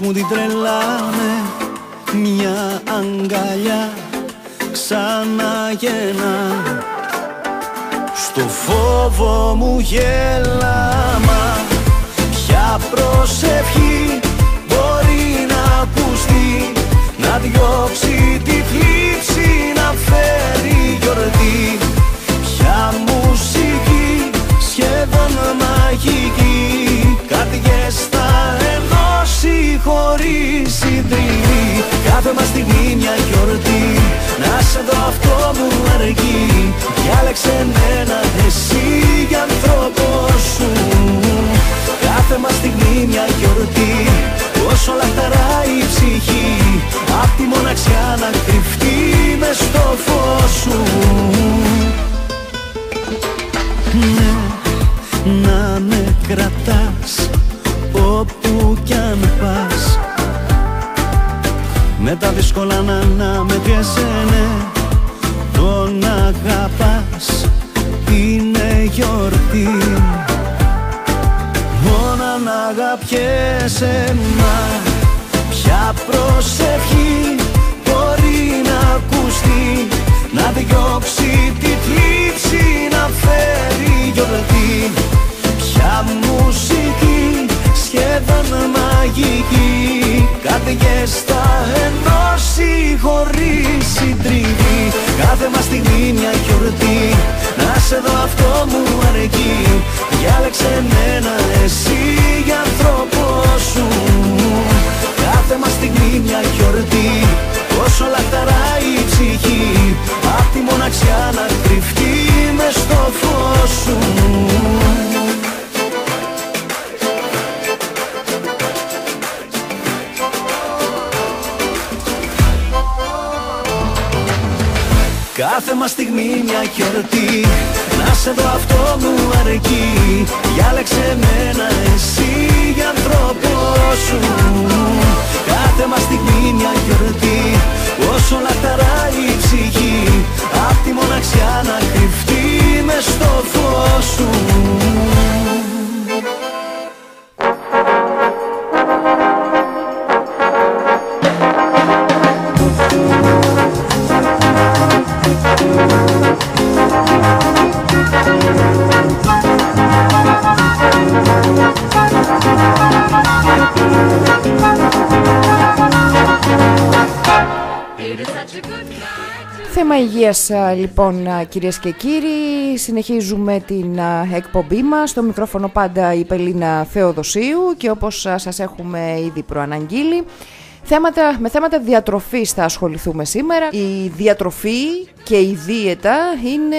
νόημα του κόσμου την τρελάμε Μια αγκαλιά ξαναγεννά Στο φόβο μου γέλαμα Ποια προσευχή μπορεί να ακουστεί Να διώξει τη θλίψη να φέρει χωρίς συντριβή Κάθε μας στιγμή μια γιορτή. Να σε δω αυτό μου αρκεί. Διάλεξε μένα εσύ για άνθρωπος σου. Κάθε μας στιγμή μια γιορτή. Όσο λαχταράει η ψυχή. Απ' τη μοναξιά να κρυφτεί μες στο φως σου. Ναι, να με κρατάς Με τα δύσκολα να αναμετριέσαι ναι Τον αγαπάς είναι γιορτή. Μόνο να αγαπιέσαι μα Ποια προσευχή μπορεί να ακουστεί. Να διώξει τη θλίψη να φέρει γιορτή. Ποια μουσική σχεδόν μαγική Καρδιές θα ενώσει χωρίς συντριβή. Κάθε μας στιγμή μια γιορτή. Να σε δω αυτό μου αρκεί. Διάλεξε μένα εσύ για άνθρωπο σου. Κάθε μας στιγμή μια γιορτή. Όσο λαχταράει η ψυχή. Απ' τη μοναξιά να κρυφτεί μες στο φως σου Κάθε μας στιγμή μια γιορτή Να σε δω αυτό μου αρκεί. Διάλεξε μένα εσύ για άνθρωπος σου. Κάθε μας στιγμή μια γιορτή Όσο λαχταράει η ψυχή Απ' τη μοναξιά να κρυφτεί μες στο φως σου υγείας α, λοιπόν α, κυρίες και κύριοι Συνεχίζουμε την α, εκπομπή μας Στο μικρόφωνο πάντα η Πελίνα Θεοδοσίου Και όπως α, σας έχουμε ήδη προαναγγείλει Θέματα, με θέματα διατροφής θα ασχοληθούμε σήμερα. Η διατροφή και η δίαιτα είναι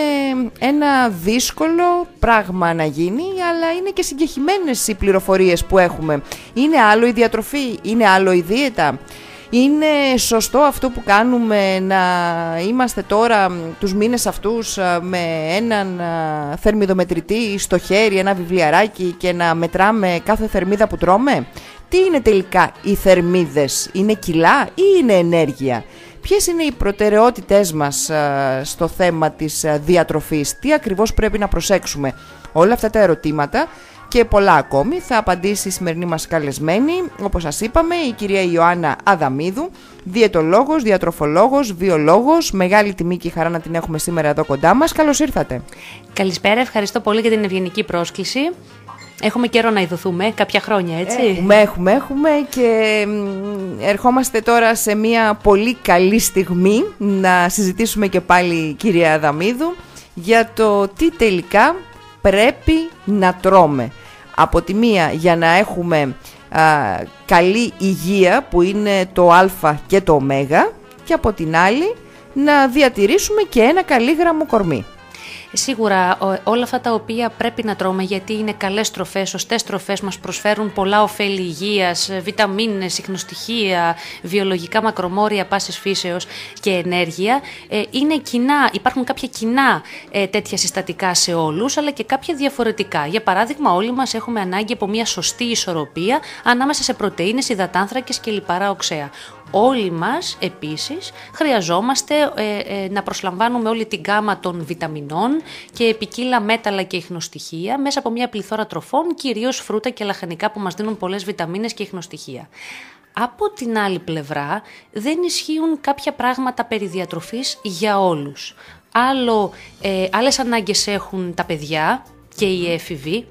ένα δύσκολο πράγμα να γίνει, αλλά είναι και συγκεχημένες οι πληροφορίες που έχουμε. Είναι άλλο η διατροφή, είναι άλλο η δίαιτα; Είναι σωστό αυτό που κάνουμε να είμαστε τώρα τους μήνες αυτούς α, με έναν α, θερμιδομετρητή στο χέρι, ένα βιβλιαράκι και να μετράμε κάθε θερμίδα που τρώμε; Τι είναι τελικά οι θερμίδες, είναι κιλά ή είναι ενέργεια; Ποιες είναι οι προτεραιότητές μας α, στο θέμα της α, διατροφής, τι ακριβώς πρέπει να προσέξουμε; Όλα αυτά τα ερωτήματα και πολλά ακόμη θα απαντήσει η σημερινή μας καλεσμένη, όπως σας είπαμε, η κυρία Ιωάννα Αδαμίδου, διαιτολόγος, διατροφολόγος, βιολόγος, μεγάλη τιμή και χαρά να την έχουμε σήμερα εδώ κοντά μας. Καλώς ήρθατε. Καλησπέρα, ευχαριστώ πολύ για την ευγενική πρόσκληση. Έχουμε καιρό να ειδωθούμε, κάποια χρόνια, έτσι. Έχουμε, έχουμε, έχουμε και ερχόμαστε τώρα σε μια πολύ καλή στιγμή να συζητήσουμε και πάλι κυρία Αδαμίδου για το τι τελικά πρέπει να τρώμε. Από τη μία για να έχουμε α, καλή υγεία που είναι το α και το ω και από την άλλη να διατηρήσουμε και ένα καλή γραμμό κορμί. Σίγουρα όλα αυτά τα οποία πρέπει να τρώμε γιατί είναι καλές τροφές, σωστές τροφές μας προσφέρουν πολλά ωφέλη υγείας, βιταμίνες, συχνοστοιχεία, βιολογικά μακρομόρια πάσης φύσεως και ενέργεια. Ε, είναι κοινά, υπάρχουν κάποια κοινά ε, τέτοια συστατικά σε όλους αλλά και κάποια διαφορετικά. Για παράδειγμα όλοι μας έχουμε ανάγκη από μια σωστή ισορροπία ανάμεσα σε πρωτεΐνες, υδατάνθρακες και λιπαρά οξέα. Όλοι μας επίσης χρειαζόμαστε ε, να προσλαμβάνουμε όλη την γάμα των βιταμινών και ποικίλα μέταλλα και ιχνοστοιχεία μέσα από μια πληθώρα τροφών, κυρίως φρούτα και λαχανικά που μας δίνουν πολλές βιταμίνες και ιχνοστοιχεία. Από την άλλη πλευρά δεν ισχύουν κάποια πράγματα περί διατροφής για όλους. Άλλο, ε, άλλες ανάγκες έχουν τα παιδιά και οι έφηβοι, ε,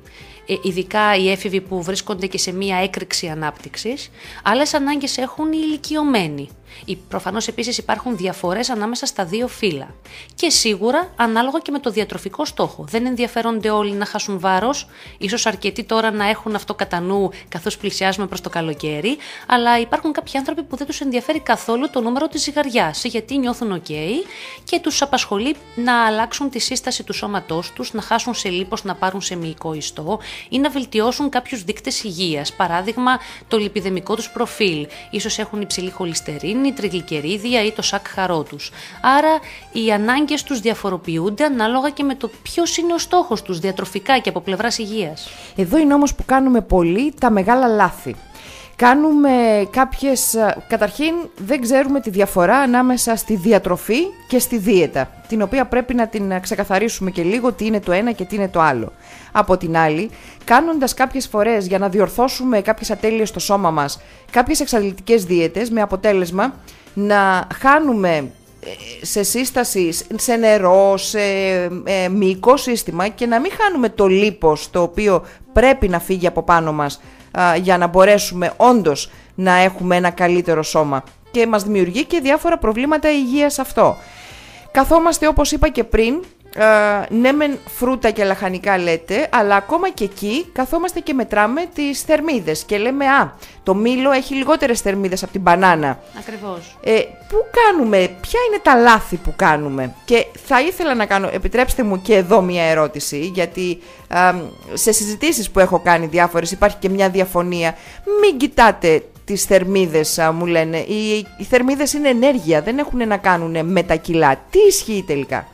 ειδικά οι έφηβοι που βρίσκονται και σε μία έκρηξη ανάπτυξης. Άλλες ανάγκες έχουν οι ηλικιωμένοι. Προφανώς επίσης υπάρχουν διαφορές ανάμεσα στα δύο φύλλα. Και σίγουρα ανάλογα και με το διατροφικό στόχο. Δεν ενδιαφέρονται όλοι να χάσουν βάρος, ίσως αρκετοί τώρα να έχουν αυτό κατά νου καθώς πλησιάζουμε προς το καλοκαίρι, αλλά υπάρχουν κάποιοι άνθρωποι που δεν τους ενδιαφέρει καθόλου το νούμερο της ζυγαριάς, γιατί νιώθουν ok και τους απασχολεί να αλλάξουν τη σύσταση του σώματός τους, να χάσουν σε λίπος, να πάρουν σε μυϊκό ιστό ή να βελτιώσουν κάποιους δείκτες υγείας, παράδειγμα το λιπιδεμικό τους προφίλ, ίσως έχουν υψηλή χολυστερίνη, η τριγλικερίδια ή το σακχαρό τους. Άρα οι ανάγκες τους διαφοροποιούνται ανάλογα και με το ποιος είναι ο στόχος τους διατροφικά και από πλευράς υγείας. Εδώ είναι όμως που κάνουμε πολύ τα μεγάλα λάθη. Κάνουμε κάποιες... Καταρχήν δεν ξέρουμε τη διαφορά ανάμεσα στη διατροφή και στη δίαιτα, την οποία πρέπει να την ξεκαθαρίσουμε και λίγο τι είναι το ένα και τι είναι το άλλο. Από την άλλη, κάνοντας κάποιες φορές για να διορθώσουμε κάποιες ατέλειες στο σώμα μας, κάποιες εξαντλητικές δίαιτες με αποτέλεσμα να χάνουμε ε, σε σύσταση, σε νερό, σε ε, μυϊκό σύστημα και να μην χάνουμε το λίπος το οποίο πρέπει να φύγει από πάνω μας για να μπορέσουμε όντως να έχουμε ένα καλύτερο σώμα και μας δημιουργεί και διάφορα προβλήματα υγείας αυτό. Καθόμαστε όπως είπα και πριν ε, ναι μεν φρούτα και λαχανικά λέτε, αλλά ακόμα και εκεί καθόμαστε και μετράμε τις θερμίδες και λέμε «Α, το μήλο έχει λιγότερες θερμίδες από την μπανάνα». Ακριβώς. Ε, πού κάνουμε, ποια είναι τα λάθη που κάνουμε; Και θα ήθελα να κάνω, επιτρέψτε μου και εδώ μια ερώτηση, γιατί σε συζητήσεις που έχω κάνει διάφορες υπάρχει και μια διαφωνία. Μην κοιτάτε τις θερμίδες μου λένε. Οι, οι θερμίδες είναι ενέργεια, δεν έχουν να κάνουν με τα κιλά. Τι ισχύει τελικά;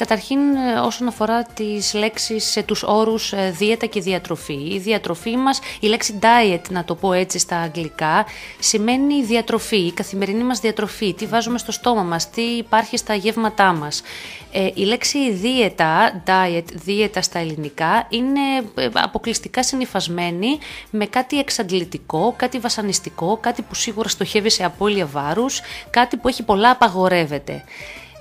Καταρχήν ε, όσον αφορά τις λέξεις, σε τους όρους ε, δίαιτα και διατροφή. Η διατροφή μας, η λέξη diet να το πω έτσι στα αγγλικά, σημαίνει διατροφή, η καθημερινή μας διατροφή, τι βάζουμε στο στόμα μας, τι υπάρχει στα γεύματά μας. Ε, η λέξη δίαιτα, diet, δίαιτα στα ελληνικά, είναι αποκλειστικά συνειφασμένη με κάτι εξαντλητικό, κάτι βασανιστικό, κάτι που σίγουρα στοχεύει σε απώλεια βάρους, κάτι που έχει πολλά απαγορεύεται.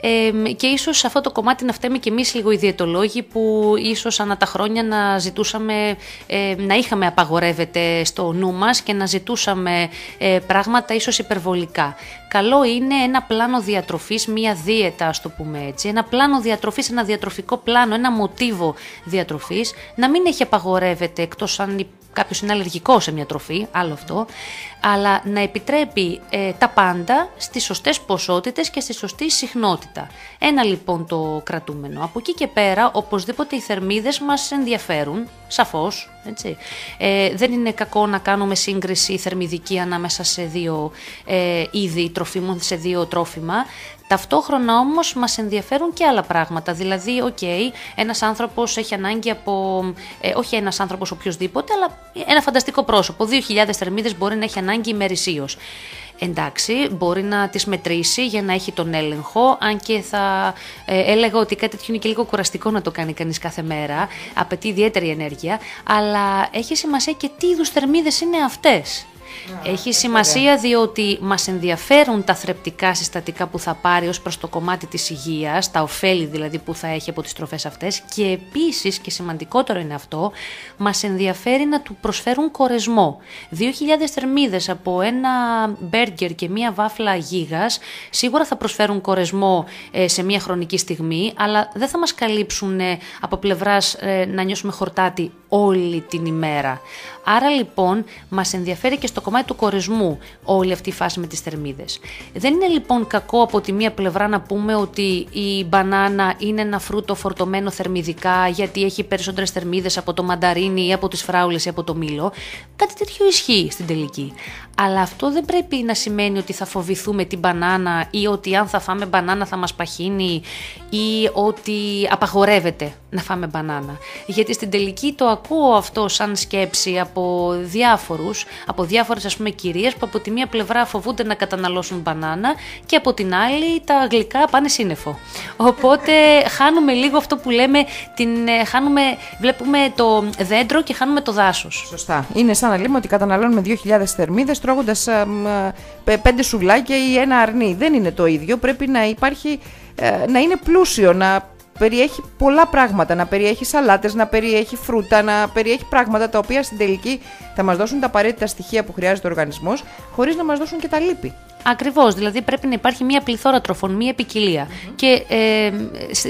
Ε, και ίσως σε αυτό το κομμάτι να φταίμε και εμείς λίγο οι διαιτολόγοι που ίσως ανά τα χρόνια να ζητούσαμε, ε, να είχαμε απαγορεύεται στο νου μας και να ζητούσαμε ε, πράγματα ίσως υπερβολικά. Καλό είναι ένα πλάνο διατροφής, μία δίαιτα ας το πούμε έτσι, ένα πλάνο διατροφής, ένα διατροφικό πλάνο, ένα μοτίβο διατροφής, να μην έχει απαγορεύεται εκτός αν κάποιος είναι αλλεργικός σε μια τροφή, άλλο αυτό, αλλά να επιτρέπει ε, τα πάντα στις σωστές ποσότητες και στη σωστή συχνότητα. Ένα λοιπόν το κρατούμενο. Από εκεί και πέρα, οπωσδήποτε οι θερμίδες μας ενδιαφέρουν, σαφώς, έτσι. Ε, δεν είναι κακό να κάνουμε σύγκριση θερμιδική ανάμεσα σε δύο ε, είδη τροφίμων, σε δύο τρόφιμα. Ταυτόχρονα όμως μας ενδιαφέρουν και άλλα πράγματα. Δηλαδή, OK, okay, ένας άνθρωπος έχει ανάγκη από, ε, όχι ένας άνθρωπος οποιοδήποτε, αλλά ένα φανταστικό πρόσωπο. 2.000 θερμίδες μπορεί να έχει ανάγκη ημερησίως. Εντάξει, μπορεί να τις μετρήσει για να έχει τον έλεγχο, αν και θα ε, έλεγα ότι κάτι τέτοιο είναι και λίγο κουραστικό να το κάνει κανείς κάθε μέρα, απαιτεί ιδιαίτερη ενέργεια, αλλά έχει σημασία και τι είδους θερμίδες είναι αυτές. Έχει σημασία διότι μας ενδιαφέρουν τα θρεπτικά συστατικά που θα πάρει ως προς το κομμάτι της υγείας, τα ωφέλη δηλαδή που θα έχει από τις τροφές αυτές και επίσης και σημαντικότερο είναι αυτό, μας ενδιαφέρει να του προσφέρουν κορεσμό. 2.000 θερμίδες από ένα μπέργκερ και μία βάφλα γίγας σίγουρα θα προσφέρουν κορεσμό ε, σε μία χρονική στιγμή, αλλά δεν θα μας καλύψουν ε, από πλευράς ε, να νιώσουμε χορτάτη όλη την ημέρα. Άρα λοιπόν μας ενδιαφέρει και στο κομμάτι του κορεσμού όλη αυτή η φάση με τις θερμίδες. Δεν είναι λοιπόν κακό από τη μία πλευρά να πούμε ότι η μπανάνα είναι ένα φρούτο φορτωμένο θερμιδικά γιατί έχει περισσότερες θερμίδες από το μανταρίνι ή από τις φράουλες ή από το μήλο. Κάτι τέτοιο ισχύει στην τελική. Αλλά αυτό δεν πρέπει να σημαίνει ότι θα φοβηθούμε την μπανάνα ή ότι αν θα φάμε μπανάνα θα μας παχύνει ή ότι απαγορεύεται να φάμε μπανάνα. Γιατί στην τελική το ακούω αυτό σαν σκέψη από διάφορους, από διάφορες διάφορες ας πούμε κυρίες που από τη μία πλευρά φοβούνται να καταναλώσουν μπανάνα και από την άλλη τα γλυκά πάνε σύννεφο. Οπότε χάνουμε λίγο αυτό που λέμε, την, ε, χάνουμε, βλέπουμε το δέντρο και χάνουμε το δάσος. Σωστά. Είναι σαν να λέμε ότι καταναλώνουμε 2.000 θερμίδες τρώγοντας πέντε σουβλάκια ή ένα αρνί. Δεν είναι το ίδιο. Πρέπει να υπάρχει, ε, να είναι πλούσιο, να περιέχει πολλά πράγματα, να περιέχει σαλάτες, να περιέχει φρούτα, να περιέχει πράγματα τα οποία στην τελική θα μας δώσουν τα απαραίτητα στοιχεία που χρειάζεται ο οργανισμός, χωρίς να μας δώσουν και τα λύπη. Ακριβώς. Δηλαδή πρέπει να υπάρχει μια πληθώρα τροφών, μια ποικιλία. Και ε,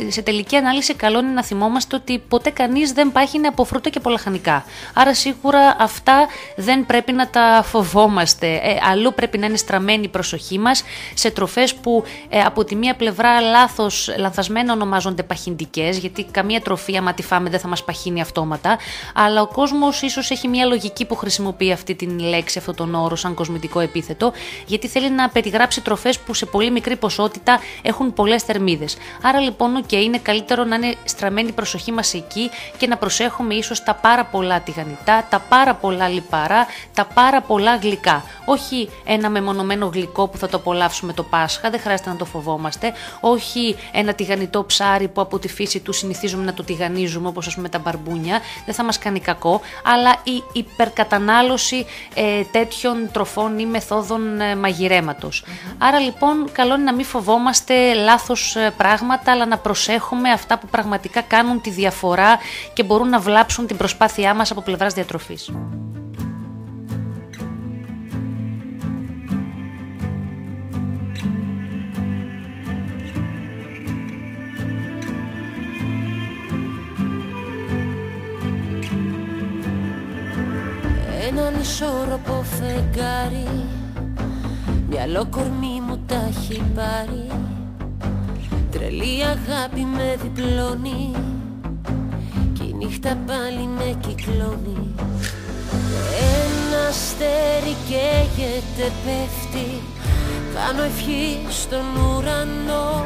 σε, τελική ανάλυση, καλό είναι να θυμόμαστε ότι ποτέ κανείς δεν πάχινε από φρούτα και πολλαχανικά. Άρα σίγουρα αυτά δεν πρέπει να τα φοβόμαστε. Ε, αλλού πρέπει να είναι στραμμένη η προσοχή μας σε τροφές που ε, από τη μία πλευρά λάθος, λανθασμένα ονομάζονται παχυντικές, γιατί καμία τροφή, άμα τη φάμε, δεν θα μας παχύνει αυτόματα. Αλλά ο κόσμος ίσως έχει μια λογική που χρησιμοποιεί αυτή την λέξη, αυτόν τον όρο, σαν κοσμητικό επίθετο, γιατί θέλει να περιγράψει τροφές που σε πολύ μικρή ποσότητα έχουν πολλές θερμίδες. Άρα λοιπόν, okay, είναι καλύτερο να είναι στραμμένη η προσοχή μας εκεί και να προσέχουμε ίσως τα πάρα πολλά τηγανιτά, τα πάρα πολλά λιπαρά, τα πάρα πολλά γλυκά. Όχι ένα μεμονωμένο γλυκό που θα το απολαύσουμε το Πάσχα, δεν χρειάζεται να το φοβόμαστε. Όχι ένα τηγανιτό ψάρι που από τη φύση του συνηθίζουμε να το τηγανίζουμε, όπως ας πούμε τα μπαρμπούνια, δεν θα μας κάνει κακό, αλλά η υπερκατανάλωση ε, τέτοιων τροφών ή μεθόδων ε, Άρα λοιπόν καλό είναι να μην φοβόμαστε λάθος ε, πράγματα αλλά να προσέχουμε αυτά που πραγματικά κάνουν τη διαφορά και μπορούν να βλάψουν την προσπάθειά μας από πλευράς διατροφής. Έναν ισόρροπο φεγγάρι Μυαλό κορμί μου τα έχει πάρει. Τρελή αγάπη με διπλώνει. Κι η νύχτα πάλι με κυκλώνει. Ένα αστέρι καίγεται πέφτει. Κάνω ευχή στον ουρανό.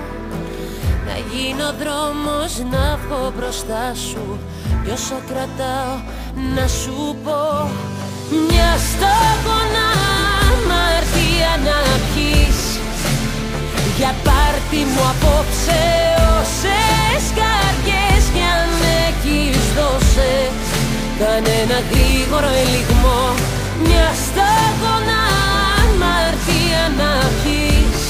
Να γίνω δρόμος να βγω μπροστά σου. Κι όσο κρατάω να σου πω. Μια σταγόνα αμαρτία να πιείς Για πάρτι μου απόψε όσες καρδιές κι αν έχεις δώσε. Κανένα γρήγορο ελιγμό Μια σταγόνα αμαρτία να πιείς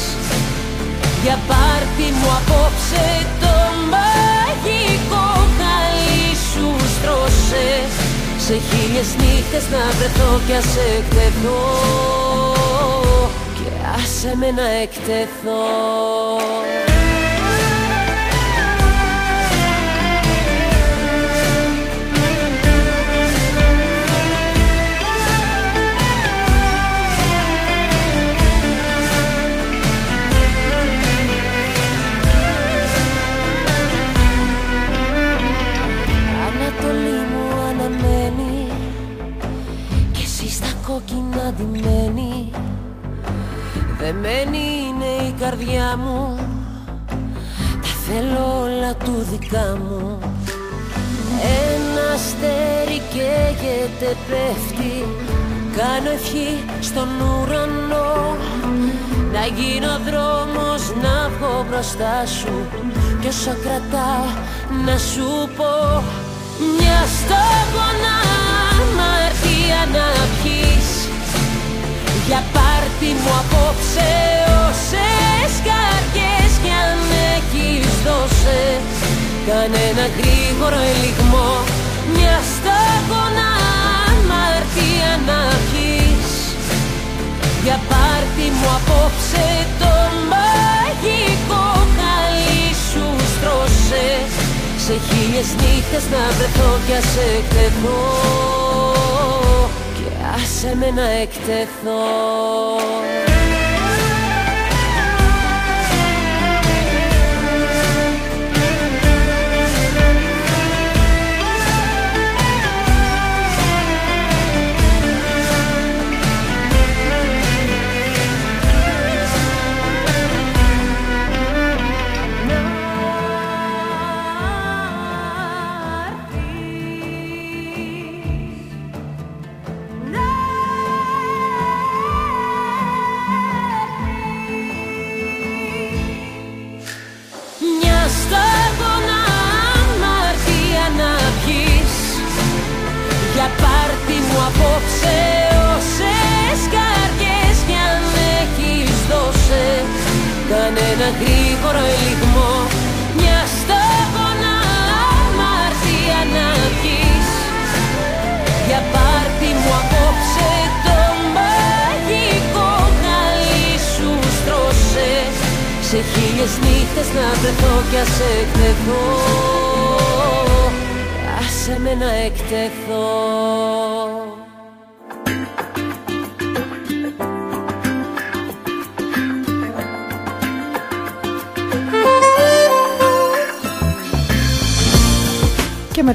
Για πάρτι μου απόψε το μαγικό χαλί σου στρώσε. Σε χίλιες νύχτες να βρεθώ κι ας εκτεθώ Και άσε με να εκτεθώ εκτεθώ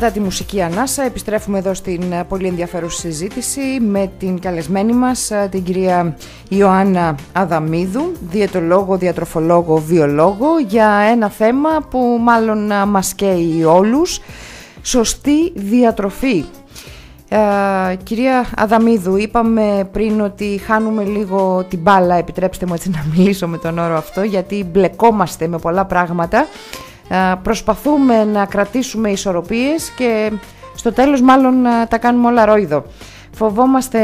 μετά τη μουσική ανάσα επιστρέφουμε εδώ στην ε, πολύ ενδιαφέρουσα συζήτηση με την καλεσμένη μας, ε, την κυρία Ιωάννα Αδαμίδου, διαιτολόγο, διατροφολόγο, βιολόγο, για ένα θέμα που μάλλον ε, μας καίει όλους, σωστή διατροφή. κυρία Αδαμίδου, είπαμε πριν ότι χάνουμε λίγο την μπάλα, επιτρέψτε μου έτσι να μιλήσω με τον όρο αυτό, γιατί μπλεκόμαστε με πολλά πράγματα προσπαθούμε να κρατήσουμε ισορροπίες και στο τέλος μάλλον τα κάνουμε όλα ρόιδο. Φοβόμαστε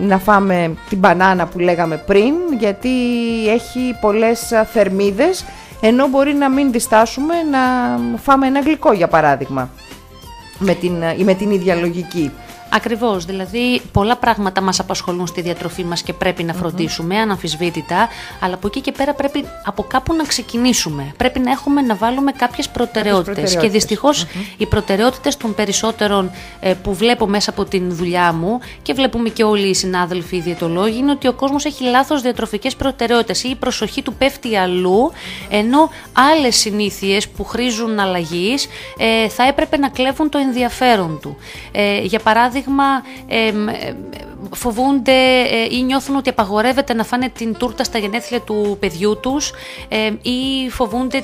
να φάμε την μπανάνα που λέγαμε πριν γιατί έχει πολλές θερμίδες ενώ μπορεί να μην διστάσουμε να φάμε ένα γλυκό για παράδειγμα με την, με την ίδια λογική. Ακριβώς, δηλαδή πολλά πράγματα μας απασχολούν στη διατροφή μας και πρέπει να φροντίσουμε, mm-hmm. αναμφισβήτητα, αλλά από εκεί και πέρα πρέπει από κάπου να ξεκινήσουμε. Πρέπει να έχουμε να βάλουμε κάποιες προτεραιότητες. Και δυστυχως οι προτεραιότητες των περισσότερων ε, που βλέπω μέσα από την δουλειά μου και βλέπουμε και όλοι οι συνάδελφοι οι διαιτολόγοι είναι ότι ο κόσμος έχει λάθος διατροφικές προτεραιότητες ή η προσοχή του πέφτει αλλού, ενώ άλλες συνήθειες που χρήζουν αλλαγής ε, θα έπρεπε να κλέβουν το ενδιαφέρον του. Ε, για παράδειγμα, παράδειγμα φοβούνται ε, ή νιώθουν ότι απαγορεύεται να φάνε την τούρτα στα γενέθλια του παιδιού τους ή φοβούνται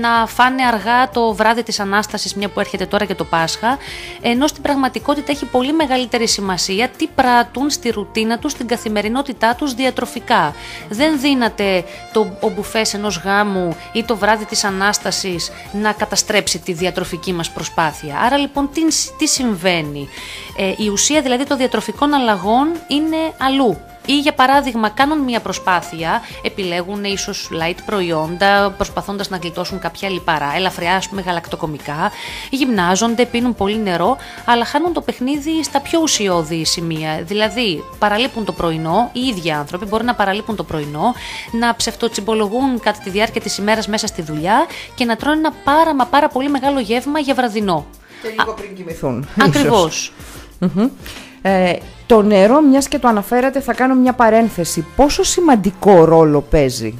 να φάνε αργά το βράδυ της Ανάστασης μια που έρχεται τώρα και το Πάσχα ενώ στην πραγματικότητα έχει πολύ μεγαλύτερη σημασία τι πράττουν στη ρουτίνα τους, στην καθημερινότητά τους διατροφικά. Δεν δύναται το ο μπουφές ενός γάμου ή το βράδυ της Ανάστασης να καταστρέψει τη διατροφική μας προσπάθεια. Άρα λοιπόν τι, τι συμβαίνει; Ε, η ουσία δηλαδή των διατροφικών αλλαγών είναι αλλού. Ή για παράδειγμα κάνουν μια προσπάθεια, επιλέγουν ίσως light προϊόντα, προσπαθώντας να γλιτώσουν κάποια λιπαρά, ελαφριά ας πούμε γαλακτοκομικά, γυμνάζονται, πίνουν πολύ νερό, αλλά χάνουν το παιχνίδι στα πιο ουσιώδη σημεία. Δηλαδή παραλείπουν το πρωινό, οι ίδιοι άνθρωποι μπορεί να παραλείπουν το πρωινό, να ψευτοτσιμπολογούν κατά τη διάρκεια της ημέρας μέσα στη δουλειά και να τρώνε ένα πάρα μα πάρα πολύ μεγάλο γεύμα για βραδινό. Και λίγο πριν κοιμηθούν. Ακριβώς. Ε, το νερό, μιας και το αναφέρατε, θα κάνω μια παρένθεση. Πόσο σημαντικό ρόλο παίζει;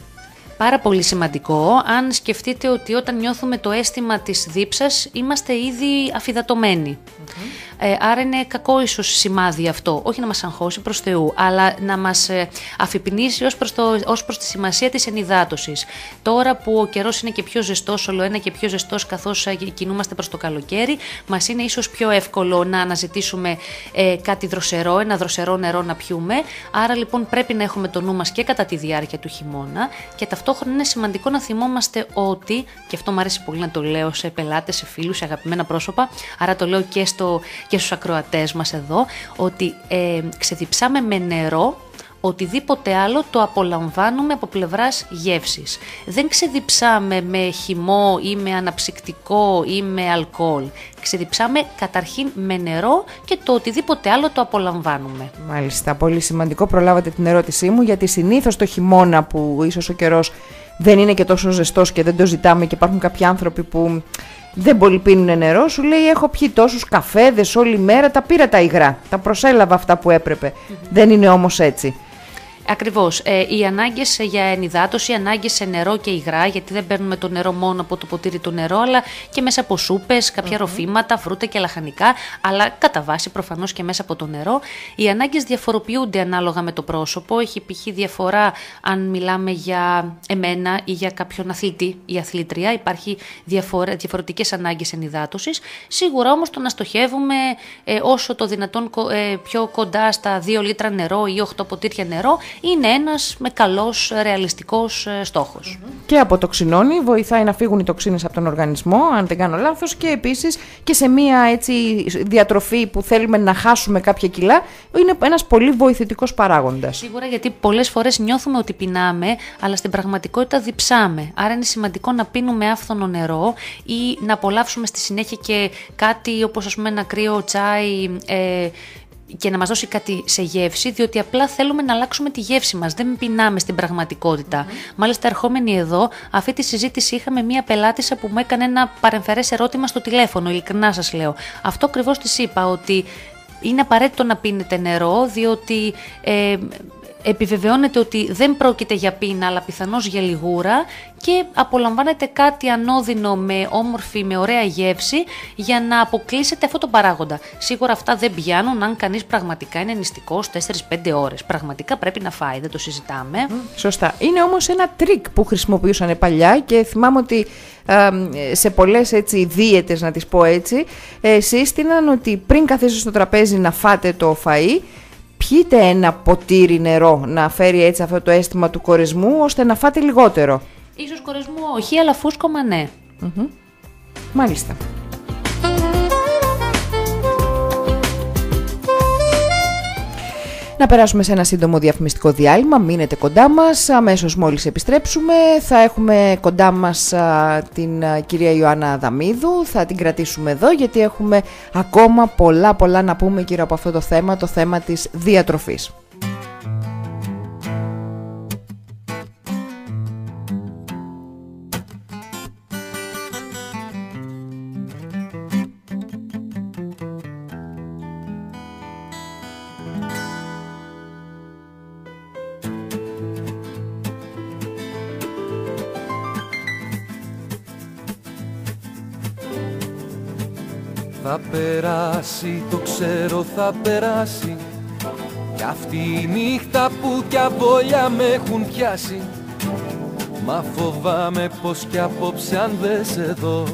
Πάρα πολύ σημαντικό, αν σκεφτείτε ότι όταν νιώθουμε το αίσθημα της δίψας, είμαστε ήδη ε, άρα είναι κακό ίσως σημάδι αυτό. Όχι να μας αγχώσει προς Θεού, αλλά να μας ε, αφυπνίσει ως προς ως προς τη σημασία της ενυδάτωσης. Τώρα που ο καιρός είναι και πιο ζεστός, όλο ένα και πιο ζεστός καθώς ε, κινούμαστε προς το καλοκαίρι, μας είναι ίσως πιο εύκολο να αναζητήσουμε ε, κάτι δροσερό, ένα δροσερό νερό να πιούμε. Άρα λοιπόν πρέπει να έχουμε το νου μας και κατά τη διάρκεια του χειμώνα και ταυτόχρονα είναι σημαντικό να θυμόμαστε ότι, και αυτό μου αρέσει πολύ να το λέω σε πελάτες, σε φίλους, σε αγαπημένα πρόσωπα, άρα το λέω και, στο, και στους ακροατές μας εδώ ότι ε, ξεδιψάμε με νερό οτιδήποτε άλλο το απολαμβάνουμε από πλευράς γεύσης. Δεν ξεδιψάμε με χυμό ή με αναψυκτικό ή με αλκοόλ. Ξεδιψάμε καταρχήν με νερό και το οτιδήποτε άλλο το απολαμβάνουμε. Μάλιστα, πολύ σημαντικό. Προλάβατε την ερώτησή μου γιατί συνήθως το χειμώνα που ίσως ο καιρός δεν είναι και τόσο ζεστός και δεν το ζητάμε και υπάρχουν κάποιοι άνθρωποι που δεν πολύ πίνουν νερό, σου λέει έχω πιει τόσους καφέδες όλη μέρα, τα πήρα τα υγρά, τα προσέλαβα αυτά που έπρεπε. Δεν είναι όμως έτσι. Ακριβώς. Ε, οι ανάγκες για ενυδάτωση, οι ανάγκες σε νερό και υγρά, γιατί δεν παίρνουμε το νερό μόνο από το ποτήρι του νερό, αλλά και μέσα από σούπες, κάποια ροφήματα, φρούτα και λαχανικά, αλλά κατά βάση προφανώς και μέσα από το νερό. Οι ανάγκες διαφοροποιούνται ανάλογα με το πρόσωπο. Έχει π.χ. διαφορά αν μιλάμε για εμένα ή για κάποιον αθλητή ή αθλήτρια. Υπάρχει διαφορετικές ανάγκες ενυδάτωσης. Σίγουρα όμως το να στοχεύουμε ε, όσο το δυνατόν ε, πιο κοντά στα 2 λίτρα νερό ή 8 ποτήρια νερό είναι ένας με καλός ρεαλιστικός ε, στόχος. Και από το ξυνόνι βοηθάει να φύγουν οι τοξίνες από τον οργανισμό, αν δεν κάνω λάθος, και επίσης και σε μία έτσι διατροφή που θέλουμε να χάσουμε κάποια κιλά, είναι ένας πολύ βοηθητικός παράγοντας. Σίγουρα γιατί πολλές φορές νιώθουμε ότι πεινάμε, αλλά στην πραγματικότητα διψάμε. Άρα είναι σημαντικό να πίνουμε άφθονο νερό ή να απολαύσουμε στη συνέχεια και κάτι όπως ας πούμε ένα κρύο τσάι ε, και να μας δώσει κάτι σε γεύση, διότι απλά θέλουμε να αλλάξουμε τη γεύση μας, δεν πεινάμε στην πραγματικότητα. Μάλιστα ερχόμενοι εδώ, αυτή τη συζήτηση είχαμε μία πελάτησα που μου έκανε ένα παρεμφερές ερώτημα στο τηλέφωνο, ειλικρινά σας λέω. Αυτό ακριβώς της είπα, ότι είναι απαραίτητο να πίνετε νερό, διότι ε, επιβεβαιώνεται ότι δεν πρόκειται για πείνα αλλά πιθανώς για λιγούρα και απολαμβάνετε κάτι ανώδυνο με όμορφη, με ωραία γεύση για να αποκλείσετε αυτό το παράγοντα. Σίγουρα αυτά δεν πιάνουν αν κανείς πραγματικά είναι νηστικός 4-5 ώρες. Πραγματικά πρέπει να φάει, δεν το συζητάμε. Σωστά. Είναι όμως ένα τρικ που χρησιμοποιούσαν παλιά και θυμάμαι ότι σε πολλές έτσι δίαιτες να τις πω έτσι ε, σύστηναν ότι πριν καθίσετε στο τραπέζι να φάτε το φαΐ πιείτε ένα ποτήρι νερό να φέρει έτσι αυτό το αίσθημα του κορεσμού ώστε να φάτε λιγότερο. Ίσως κορεσμού όχι, αλλά φούσκωμα ναι. Μάλιστα. Να περάσουμε σε ένα σύντομο διαφημιστικό διάλειμμα. Μείνετε κοντά μας. Αμέσως μόλις επιστρέψουμε θα έχουμε κοντά μας την κυρία Ιωάννα Δαμίδου. Θα την κρατήσουμε εδώ γιατί έχουμε ακόμα πολλά πολλά να πούμε γύρω από αυτό το θέμα, το θέμα της διατροφής. Θα περάσει, το ξέρω θα περάσει. Κι αυτή η νύχτα που κι αβόλια με έχουν πιάσει. Μα φοβάμαι πως κι απόψε αν δεν σε δω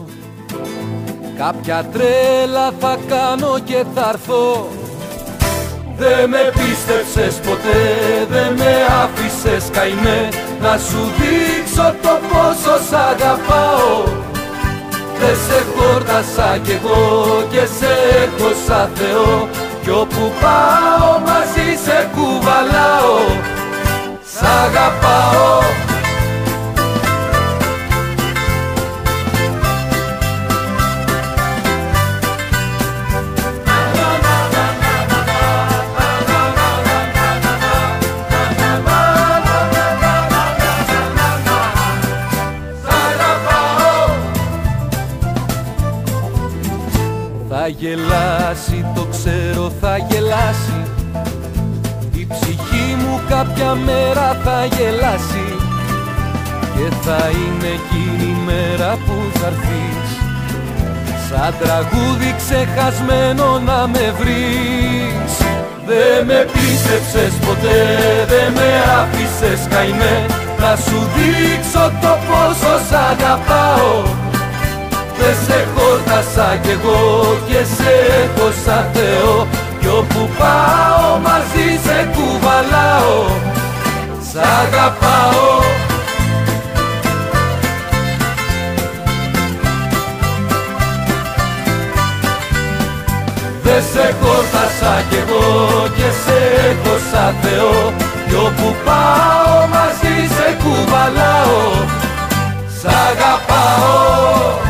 Κάποια τρέλα θα κάνω και θα έρθω. Δε με πίστεψες ποτέ, δε με άφησες καημέ. Να σου δείξω το πόσο σ' αγαπάω Δε σε χόρτασα κι εγώ και σε έχω σαν Θεό. Κι όπου πάω μαζί σε κουβαλάω Σ' αγαπάω γελάσει, το ξέρω θα γελάσει. Η ψυχή μου κάποια μέρα θα γελάσει. Και θα είναι εκείνη η μέρα που θα έρθεις. Σαν τραγούδι ξεχασμένο να με βρεις. Δε με πίστεψες ποτέ, δε με άφησες καημέ. Να σου δείξω το πόσο σ' αγαπάω Δε σε χόρτασα κι εγώ και σε έχω σαν Θεό. Κι όπου πάω μαζί σε κουβαλάω Σ' αγαπάω. Δε σε χόρτασα κι εγώ και σε έχω σαν Θεό. Κι όπου πάω μαζί σε κουβαλάω Σ' αγαπάω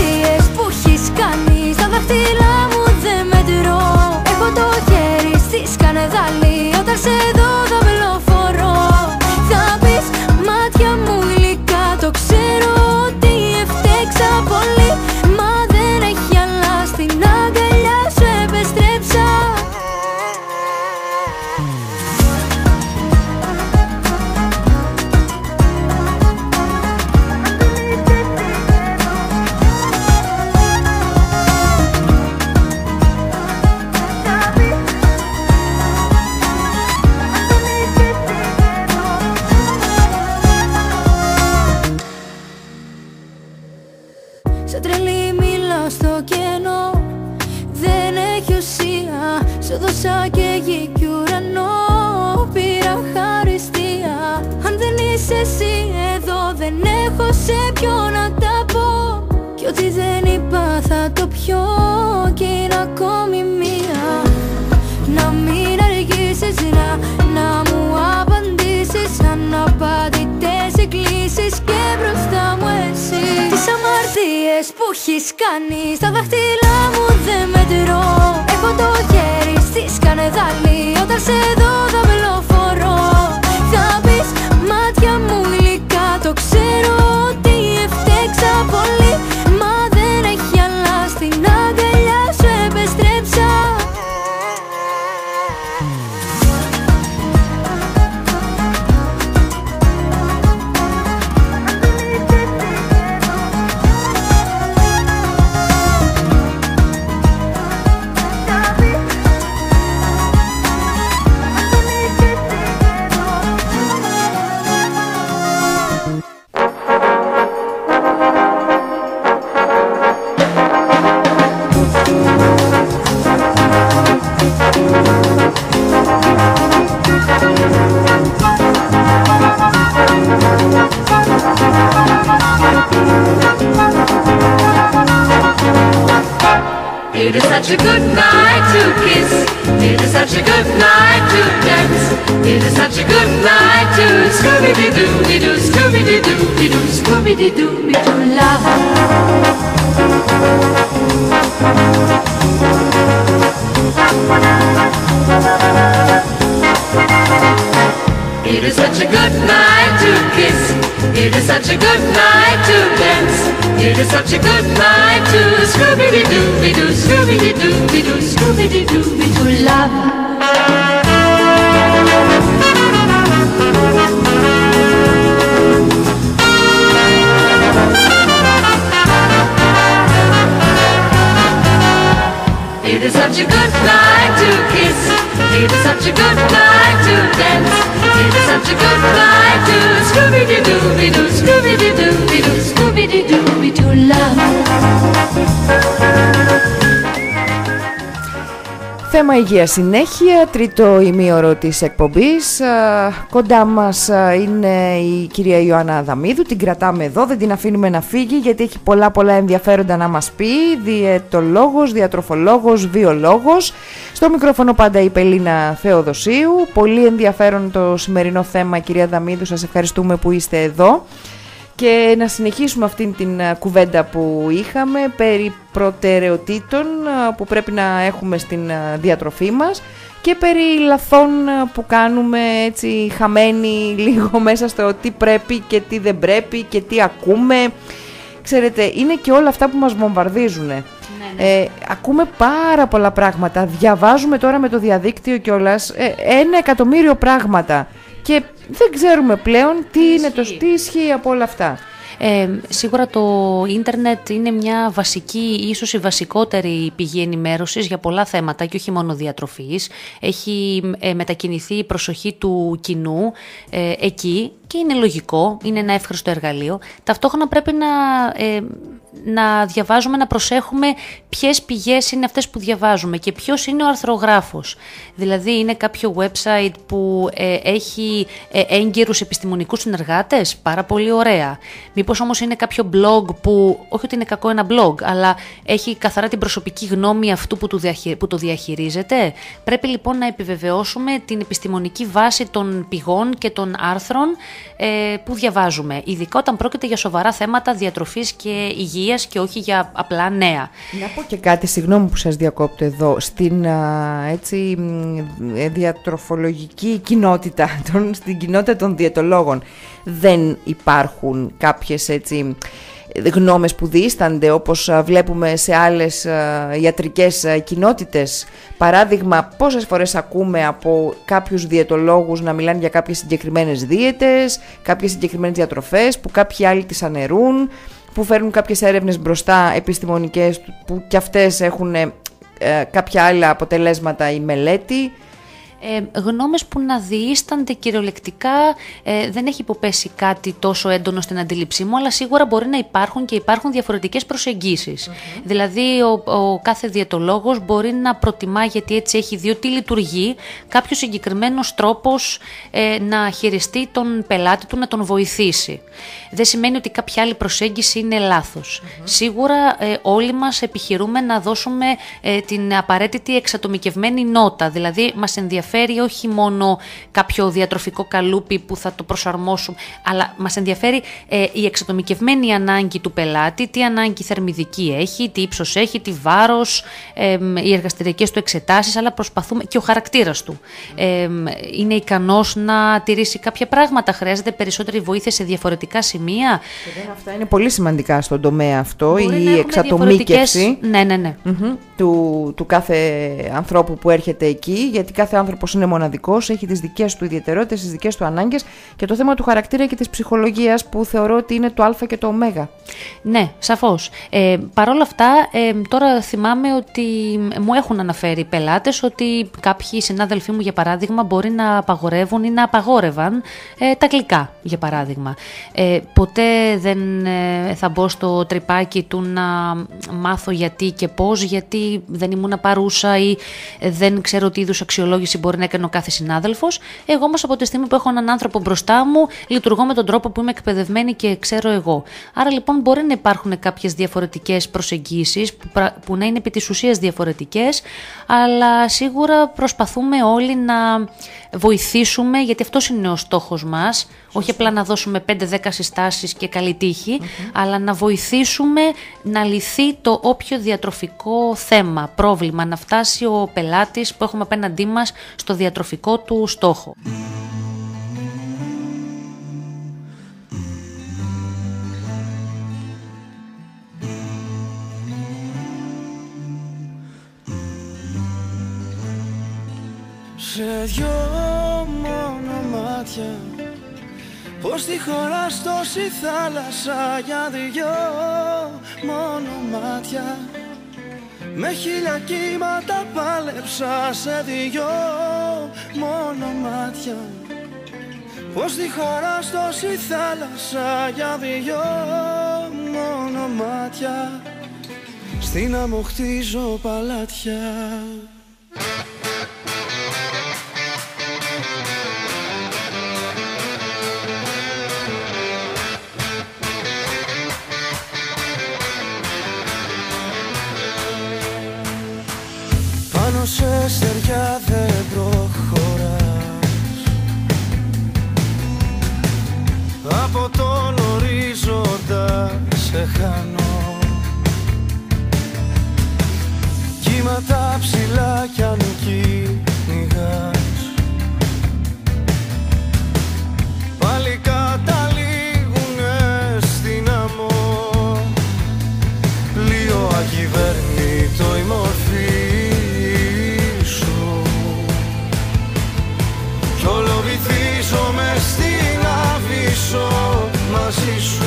κάνει Στα δαχτυλά μου δεν μετρώ Έχω το χέρι στη σκανεδάλη Όταν σε δω Θέμα υγείας συνέχεια, τρίτο ημίωρο της εκπομπής. Α, Κοντά μας α, είναι η κυρία Ιωάννα Αδαμίδου, την κρατάμε εδώ, δεν την αφήνουμε να φύγει γιατί έχει πολλά πολλά ενδιαφέροντα να μας πει. Διαιτολόγος, διατροφολόγος, βιολόγος. Στο μικρόφωνο πάντα η Πελίνα Θεοδοσίου. Πολύ ενδιαφέρον το σημερινό θέμα κυρία Αδαμίδου, σας ευχαριστούμε που είστε εδώ και να συνεχίσουμε αυτήν την α, κουβέντα που είχαμε περί προτεραιοτήτων α, που πρέπει να έχουμε στην α, διατροφή μας και περί λαθών α, που κάνουμε έτσι χαμένοι λίγο μέσα στο τι πρέπει και τι δεν πρέπει και τι ακούμε. Ξέρετε, είναι και όλα αυτά που μας βομβαρδίζουν. Ε, ακούμε πάρα πολλά πράγματα, διαβάζουμε τώρα με το διαδίκτυο κιόλας ε, ένα εκατομμύριο πράγματα και δεν ξέρουμε πλέον τι, είναι το ισχύει. τι ισχύει από όλα αυτά. Ε, σίγουρα το ίντερνετ είναι μια βασική, ίσως η βασικότερη πηγή ενημέρωσης για πολλά θέματα και όχι μόνο διατροφής. Έχει ε, μετακινηθεί η προσοχή του κοινού ε, εκεί και είναι λογικό, είναι ένα εύχριστο εργαλείο. Ταυτόχρονα πρέπει να, ε, να διαβάζουμε, να προσέχουμε ποιες πηγές είναι αυτές που διαβάζουμε και ποιος είναι ο αρθρογράφος. Δηλαδή είναι κάποιο website που ε, έχει ε, έγκυρους επιστημονικούς συνεργάτες, πάρα πολύ ωραία. Μήπως όμως είναι κάποιο blog που, όχι ότι είναι κακό ένα blog, αλλά έχει καθαρά την προσωπική γνώμη αυτού που, του διαχει- που το διαχειρίζεται; Πρέπει λοιπόν να επιβεβαιώσουμε την επιστημονική βάση των πηγών και των άρθρων ε, που διαβάζουμε. Ειδικά όταν πρόκειται για σοβαρά θέματα διατροφής και υγείας και όχι για απλά νέα. Να πω και κάτι, συγγνώμη που σας διακόπτω εδώ, στην α, έτσι, μ, ε, διατροφολογική κοινότητα, των, στην κοινότητα των διαιτολόγων, δεν υπάρχουν κάποιες έτσι γνώμες που δίστανται όπως α, βλέπουμε σε άλλες α, ιατρικές α, κοινότητες. Παράδειγμα, πόσες φορές ακούμε από κάποιους διαιτολόγους να μιλάνε για κάποιες συγκεκριμένες δίαιτες, κάποιες συγκεκριμένες διατροφές που κάποιοι άλλοι τις αναιρούν, που φέρνουν κάποιες έρευνες μπροστά επιστημονικές που κι αυτές έχουν ε, κάποια άλλα αποτελέσματα η μελέτη. Ε, γνώμες που να διήστανται κυριολεκτικά ε, δεν έχει υποπέσει κάτι τόσο έντονο στην αντίληψή μου, αλλά σίγουρα μπορεί να υπάρχουν και υπάρχουν διαφορετικές Δηλαδή ο, ο κάθε διαιτολόγος μπορεί να προτιμά, γιατί έτσι έχει δει ότι λειτουργεί, κάποιος συγκεκριμένος τρόπος ε, να χειριστεί τον πελάτη του, να τον βοηθήσει. Δεν σημαίνει ότι κάποια άλλη προσέγγιση είναι Σίγουρα ε, όλοι μας επιχειρούμε να δώσουμε ε, την απαραίτητη εξατομικευμένη νότα, δηλαδή μας ενδιαφέρει όχι μόνο κάποιο διατροφικό καλούπι που θα το προσαρμόσουμε, αλλά μας ενδιαφέρει ε, η εξατομικευμένη ανάγκη του πελάτη, τι ανάγκη θερμιδική έχει, τι ύψος έχει, τι βάρος, ε, οι εργαστηριακές του εξετάσεις, αλλά προσπαθούμε και ο χαρακτήρας του. Ε, είναι ικανός να τηρήσει κάποια πράγματα, χρειάζεται περισσότερη βοήθεια σε διαφορετικά σημεία. αυτά είναι πολύ σημαντικά στον τομέα αυτό, η εξατομίκευση ναι, ναι, ναι. του, του κάθε ανθρώπου που έρχεται εκεί, γιατί κάθε άνθρωπος είναι μοναδικός, έχει τις δικές του ιδιαιτερότητες, τις δικές του ανάγκες και το θέμα του χαρακτήρα και της ψυχολογίας που θεωρώ ότι είναι το α και το ω. Ναι, σαφώς. Ε, Παρ' όλα αυτά, ε, τώρα θυμάμαι ότι μου έχουν αναφέρει πελάτες ότι κάποιοι συνάδελφοί μου, για παράδειγμα, μπορεί να απαγορεύουν ή να απαγόρευαν ε, τα γλυκά, για παράδειγμα. Ε, ποτέ δεν ε, θα μπω στο τρυπάκι του να μάθω γιατί και πώς, γιατί δεν ήμουν παρούσα ή δεν ξέρω τι είδους αξιολόγηση μπορεί να έκανε ο κάθε συνάδελφος. Εγώ όμως από τη στιγμή που έχω έναν άνθρωπο μπροστά μου, λειτουργώ με τον τρόπο που είμαι εκπαιδευμένη και ξέρω εγώ. Άρα λοιπόν μπορεί να υπάρχουν κάποιες διαφορετικές προσεγγίσεις που, που να είναι επί της ουσίας διαφορετικές, αλλά σίγουρα προσπαθούμε όλοι να βοηθήσουμε, γιατί αυτός είναι ο στόχος μας, όχι απλά να δώσουμε 5-10 συστάσεις και καλή αλλά να βοηθήσουμε να λυθεί το όποιο διατροφικό θέμα, πρόβλημα, να φτάσει ο πελάτης που έχουμε απέναντί μας στο διατροφικό του στόχο. Σε δυο μόνο μάτια Πως τη χώρα τόση θάλασσα για δυο μόνο μάτια. Με χίλια κύματα πάλεψα σε δυο μόνο μάτια. Πως τη χώρα τόση θάλασσα για δυο μόνο μάτια. Στην άμμο χτίζω παλάτια σε χάνω Κύματα ψηλά κι αν κυνηγάς. Πάλι καταλήγουνε στην αμμό Λίγο ακυβέρνητο η μορφή μαζί σου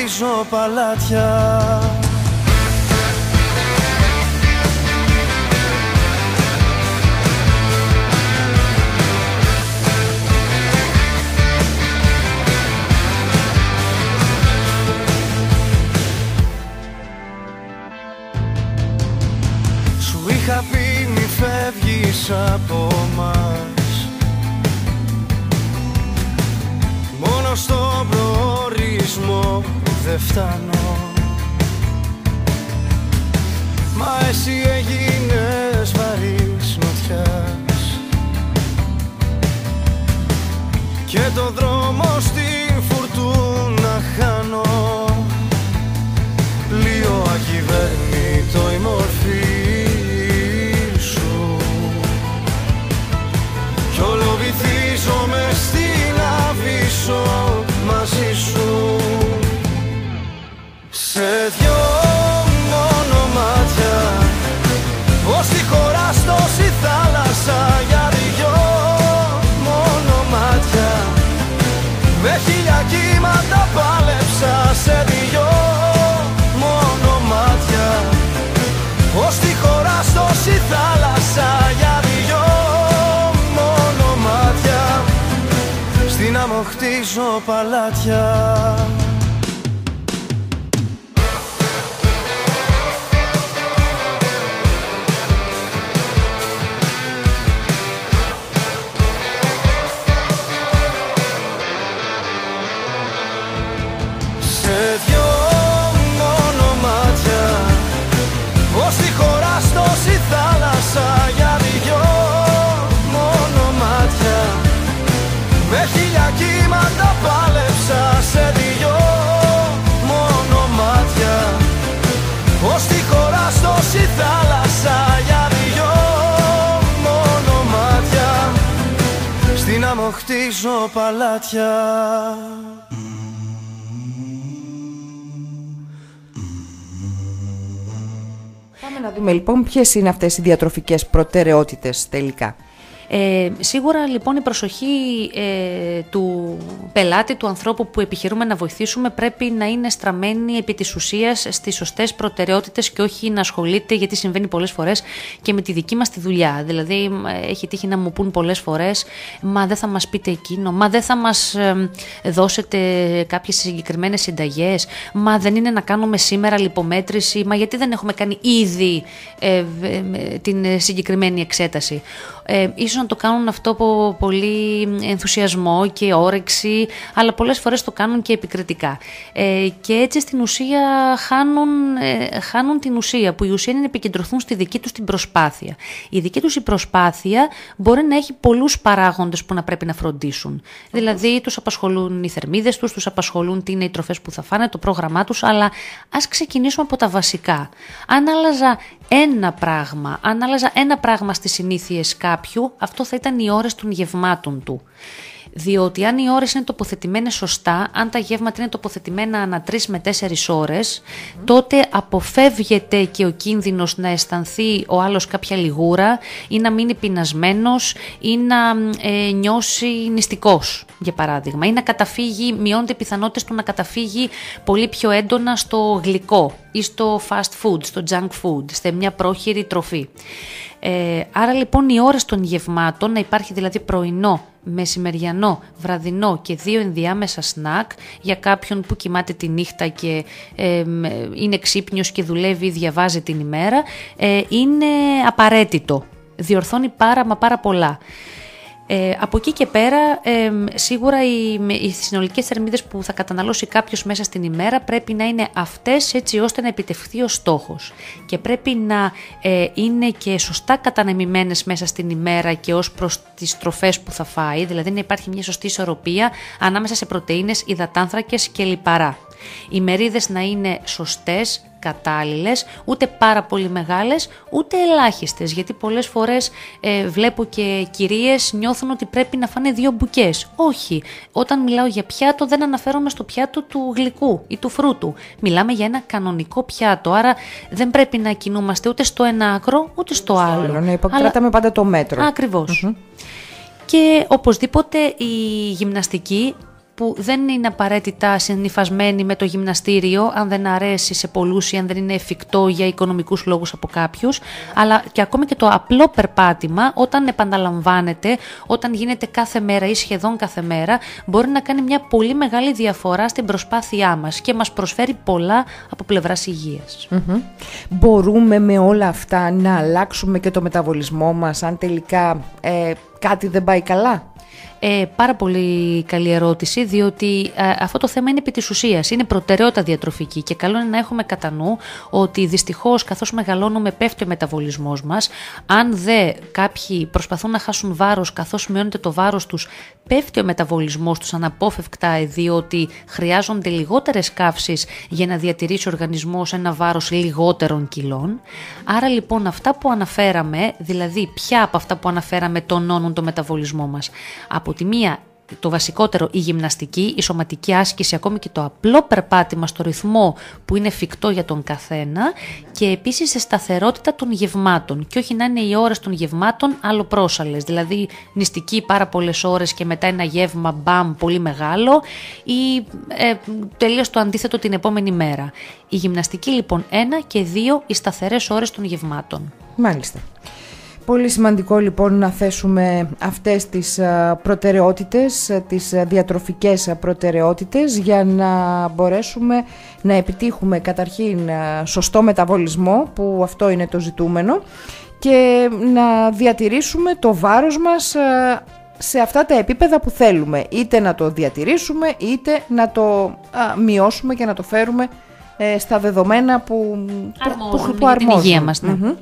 μου χτίζω παλάτια. Σου είχα πει μη φεύγεις από μας δεν φτάνω. Μα εσύ έγινες βαρύς νοτιάς Και το δρόμο στην χτίζω παλάτια άμμο χτίζω παλάτια Πάμε να δούμε λοιπόν ποιες είναι αυτές οι διατροφικές προτεραιότητες τελικά. Ε, σίγουρα λοιπόν η προσοχή ε, του πελάτη, του ανθρώπου που επιχειρούμε να βοηθήσουμε πρέπει να είναι στραμμένη επί της ουσίας στις σωστές προτεραιότητες και όχι να ασχολείται γιατί συμβαίνει πολλές φορές και με τη δική μας τη δουλειά. Δηλαδή ε, έχει τύχει να μου πούν πολλές φορές μα δεν θα μας πείτε εκείνο, μα δεν θα μας ε, δώσετε κάποιες συγκεκριμένες συνταγές, μα δεν είναι να κάνουμε σήμερα λιπομέτρηση, μα γιατί δεν έχουμε κάνει ήδη ε, ε, ε, την συγκεκριμένη εξέταση. Ε, ίσως να το κάνουν αυτό από πολύ ενθουσιασμό και όρεξη, αλλά πολλές φορές το κάνουν και επικριτικά. Ε, και έτσι στην ουσία χάνουν, ε, χάνουν την ουσία, που η ουσία είναι να επικεντρωθούν στη δική τους την προσπάθεια. Η δική τους η προσπάθεια μπορεί να έχει πολλούς παράγοντες που να πρέπει να φροντίσουν. Δηλαδή τους απασχολούν οι θερμίδες τους, τους απασχολούν τι είναι οι τροφές που θα φάνε, το πρόγραμμά τους, αλλά ας ξεκινήσουμε από τα βασικά. Αν άλλαζα ένα πράγμα, αν άλλαζα ένα πράγμα στις συνήθειες κάποιου, αυτό θα ήταν οι ώρες των γευμάτων του. Διότι αν οι ώρες είναι τοποθετημένες σωστά, αν τα γεύματα είναι τοποθετημένα ανά 3 με 4 ώρες, τότε αποφεύγεται και ο κίνδυνος να αισθανθεί ο άλλος κάποια λιγούρα ή να μείνει πεινασμένος ή να ε, νιώσει νηστικός, για παράδειγμα. Ή να καταφύγει, μειώνται οι πιθανότητες του να καταφύγει πολύ πιο έντονα στο γλυκό ή στο fast food, στο junk food, σε μια πρόχειρη τροφή. Ε, άρα λοιπόν οι ώρες των γευμάτων, να υπάρχει δηλαδή πρωινό, μεσημεριανό, βραδινό και δύο ενδιάμεσα σνακ για κάποιον που κοιμάται τη νύχτα και ε, είναι ξύπνιος και δουλεύει ή διαβάζει την ημέρα, ε, είναι απαραίτητο. Διορθώνει πάρα μα πάρα πολλά. Ε, από εκεί και πέρα, ε, σίγουρα οι, με- οι συνολικές θερμίδες που θα καταναλώσει κάποιος μέσα στην ημέρα πρέπει να είναι αυτές έτσι ώστε να επιτευχθεί ο στόχος. Και πρέπει να ε, είναι και σωστά κατανεμημένες μέσα στην ημέρα και ως προς τις τροφές που θα φάει, δηλαδή να υπάρχει μια σωστή ισορροπία ανάμεσα σε πρωτεΐνες, υδατάνθρακες και λιπαρά. Οι μερίδες να είναι σωστές, κατάλληλες, ούτε πάρα πολύ μεγάλες, ούτε ελάχιστες, γιατί πολλές φορές ε, βλέπω και κυρίες νιώθουν ότι πρέπει να φάνε δύο μπουκές. Όχι, όταν μιλάω για πιάτο δεν αναφέρομαι στο πιάτο του γλυκού ή του φρούτου. Μιλάμε για ένα κανονικό πιάτο, άρα δεν πρέπει να κινούμαστε ούτε στο ένα άκρο, ούτε στο, άλλο. Άλλο, ναι, Αλλά- κρατάμε πάντα το μέτρο. Ακριβώς. Και οπωσδήποτε η γυμναστική που δεν είναι απαραίτητα συνυφασμένη με το γυμναστήριο αν δεν αρέσει σε πολλούς ή αν δεν είναι εφικτό για οικονομικούς λόγους από κάποιους αλλά και ακόμη και το απλό περπάτημα όταν επαναλαμβάνεται, όταν γίνεται κάθε μέρα ή σχεδόν κάθε μέρα μπορεί να κάνει μια πολύ μεγάλη διαφορά στην προσπάθειά μας και μας προσφέρει πολλά από πλευράς υγείας. Μμμ. Μπορούμε με όλα αυτά να αλλάξουμε και το μεταβολισμό μας αν τελικά ε, κάτι δεν πάει καλά; Ε, πάρα πολύ καλή ερώτηση, διότι ε, αυτό το θέμα είναι επί της ουσίας, είναι προτεραιότητα διατροφική και καλό είναι να έχουμε κατά νου ότι δυστυχώς καθώς μεγαλώνουμε πέφτει ο μεταβολισμός μας, αν δε κάποιοι προσπαθούν να χάσουν βάρος καθώς μειώνεται το βάρος τους, πέφτει ο μεταβολισμός τους αναπόφευκτα διότι χρειάζονται λιγότερες καύσεις για να διατηρήσει ο οργανισμός ένα βάρος λιγότερων κιλών. Άρα λοιπόν αυτά που αναφέραμε, δηλαδή ποια από αυτά που αναφέραμε τονώνουν το μεταβολισμό μας; Από τη μία το βασικότερο η γυμναστική, η σωματική άσκηση, ακόμη και το απλό περπάτημα στο ρυθμό που είναι εφικτό για τον καθένα και επίσης σε σταθερότητα των γευμάτων και όχι να είναι οι ώρες των γευμάτων άλλο πρόσαλες, δηλαδή νηστική πάρα πολλές ώρες και μετά ένα γεύμα μπαμ πολύ μεγάλο ή ε, τελείως το αντίθετο την επόμενη μέρα. Η γυμναστική λοιπόν ένα και δύο οι σταθερές ώρες των γευμάτων. Μάλιστα. Πολύ σημαντικό λοιπόν να θέσουμε αυτές τις α, προτεραιότητες, α, τις α, διατροφικές προτεραιότητες για να μπορέσουμε να επιτύχουμε καταρχήν α, σωστό μεταβολισμό που αυτό είναι το ζητούμενο και να διατηρήσουμε το βάρος μας α, σε αυτά τα επίπεδα που θέλουμε είτε να το διατηρήσουμε είτε να το α, μειώσουμε και να το φέρουμε ε, στα δεδομένα που, Αρμόζουν που, για την υγεία μας, ναι. Μμμ.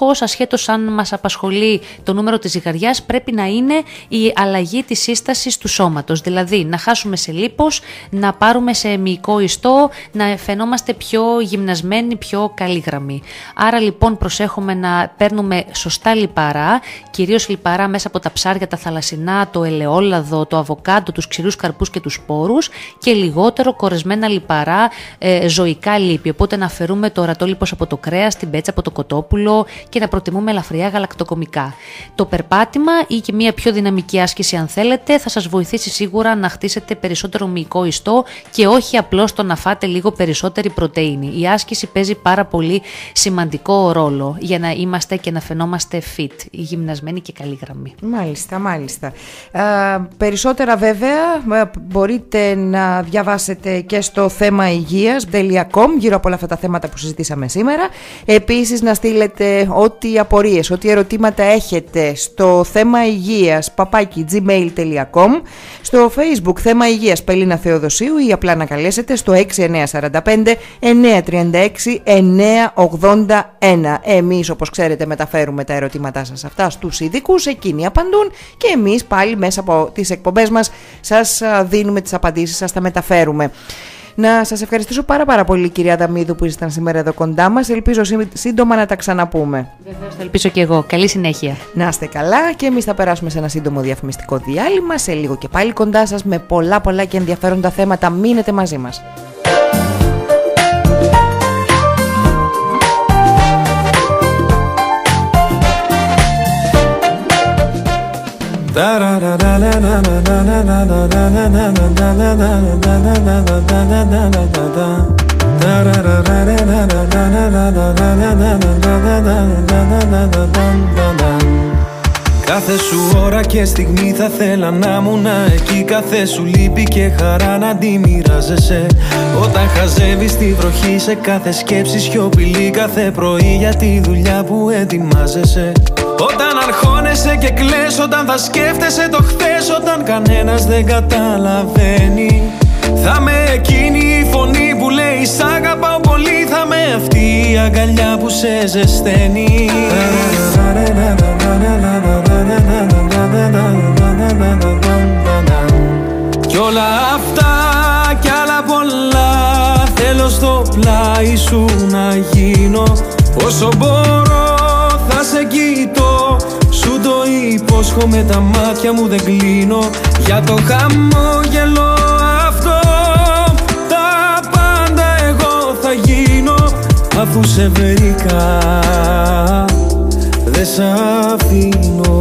Ο στόχος, ασχέτως αν μας απασχολεί το νούμερο της ζυγαριάς, πρέπει να είναι η αλλαγή της σύστασης του σώματος. Δηλαδή να χάσουμε σε λίπος, να πάρουμε σε μυϊκό ιστό, να φαινόμαστε πιο γυμνασμένοι, πιο καλήγραμμοι. Άρα λοιπόν προσέχουμε να παίρνουμε σωστά λιπαρά, κυρίως λιπαρά μέσα από τα ψάρια, τα θαλασσινά, το ελαιόλαδο, το αβοκάντο, τους ξηρούς καρπούς και τους σπόρους και λιγότερο κορεσμένα λιπαρά ε, ζωικά λίπη. Οπότε να αφαιρούμε το ορατό λίπος από το κρέας, την πέτσα από το κοτόπουλο και να προτιμούμε ελαφριά γαλακτοκομικά. Το περπάτημα ή και μια πιο δυναμική άσκηση αν θέλετε θα σας βοηθήσει σίγουρα να χτίσετε περισσότερο μυϊκό ιστό και όχι απλώς το να φάτε λίγο περισσότερη πρωτεΐνη. Η άσκηση παίζει πάρα πολύ σημαντικό ρόλο για να είμαστε και να φαινόμαστε fit, γυμνασμένοι και καλή γραμμή. Μάλιστα, μάλιστα. Α, περισσότερα βέβαια ε, μπορείτε να διαβάσετε και στο θέμα υγείας.com γύρω από όλα αυτά τα θέματα που συζητήσαμε σήμερα. Επίσης να στείλετε ό,τι απορίες, ό,τι ερωτήματα έχετε στο θέμα υγείας παπάκι gmail.com στο facebook θέμα υγείας Πελίνα Θεοδοσίου ή απλά να καλέσετε στο 6945 936 981. Εμείς όπως ξέρετε μεταφέρουμε τα ερωτήματά σας αυτά στους ειδικούς, εκείνοι απαντούν και εμείς πάλι μέσα από τις εκπομπές μας σας α, δίνουμε τις απαντήσεις, σας τα μεταφέρουμε. Να σας ευχαριστήσω πάρα πάρα πολύ κυρία Δαμίδου που ήσασταν σήμερα εδώ κοντά μας. Ελπίζω σύ- σύντομα να τα ξαναπούμε. Βεβαίως το ελπίζω και εγώ. Καλή συνέχεια. Να είστε καλά και εμείς θα περάσουμε σε ένα σύντομο διαφημιστικό διάλειμμα σε λίγο και πάλι κοντά σας με πολλά πολλά και ενδιαφέροντα θέματα. Μείνετε μαζί μας. Κάθε σου ώρα και στιγμή θα θέλα να ήμουν εκεί. Κάθε σου λύπη και χαρά να τη μοιράζεσαι. Όταν χαζεύεις τη βροχή σε κάθε σκέψη σιωπηλή Κάθε πρωί για τη δουλειά που ετοιμάζεσαι. Όταν αρχώνεσαι και κλαις Όταν θα σκέφτεσαι το χθες Όταν κανένας δεν καταλαβαίνει. Θα με εκείνη η φωνή που λέει Σ' αγαπάω πολύ Θα με αυτή η αγκαλιά που σε ζεσταίνει Κι όλα αυτά κι άλλα πολλά Θέλω στο πλάι σου να γίνω. Όσο μπορώ θα σε κοιτώ Σου το υπόσχομαι τα μάτια μου δεν κλείνω. Για το χαμόγελο αυτό Τα πάντα εγώ θα γίνω. Αφού σε βρήκα δεν σ' αφήνω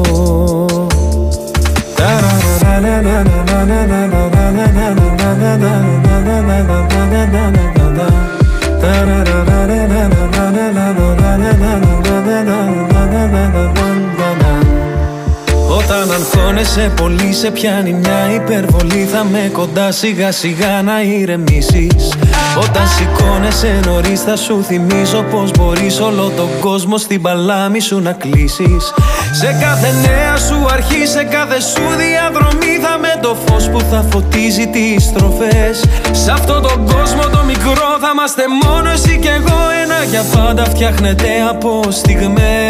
Όταν αγχώνεσαι πολύ σε πιάνει μια υπερβολή. Θα με κοντά σιγά σιγά να ηρεμήσεις. Όταν σηκώνεσαι νωρίς θα σου θυμίζω Πως μπορείς όλο τον κόσμο στην παλάμη σου να κλείσεις. Σε κάθε νέα σου αρχή, σε κάθε σου διαδρομή Θα με το φως που θα φωτίζει τις στροφές. Σε αυτόν τον κόσμο το μικρό θα είμαστε μόνο εσύ και εγώ. Ένα για πάντα φτιάχνεται από στιγμές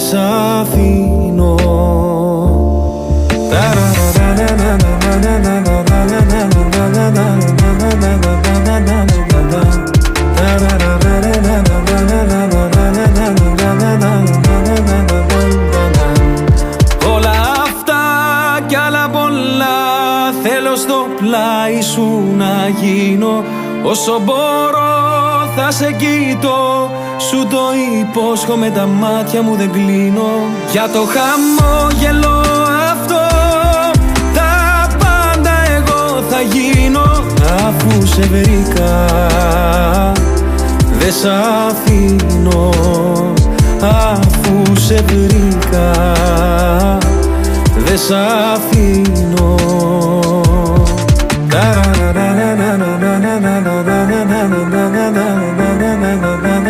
δεν σ' αφήνω. Όλα αυτά κι άλλα πολλά Θέλω στο πλάι σου να γίνω. Όσο μπορώ θα σε κοιτώ Σου το υπόσχομαι τα μάτια μου δεν κλείνω. Για το χαμόγελο αυτό Τα πάντα εγώ θα γίνω. Αφού σε βρήκα δεν σ' αφήνω. Αφού σε βρήκα δεν σ' αφήνω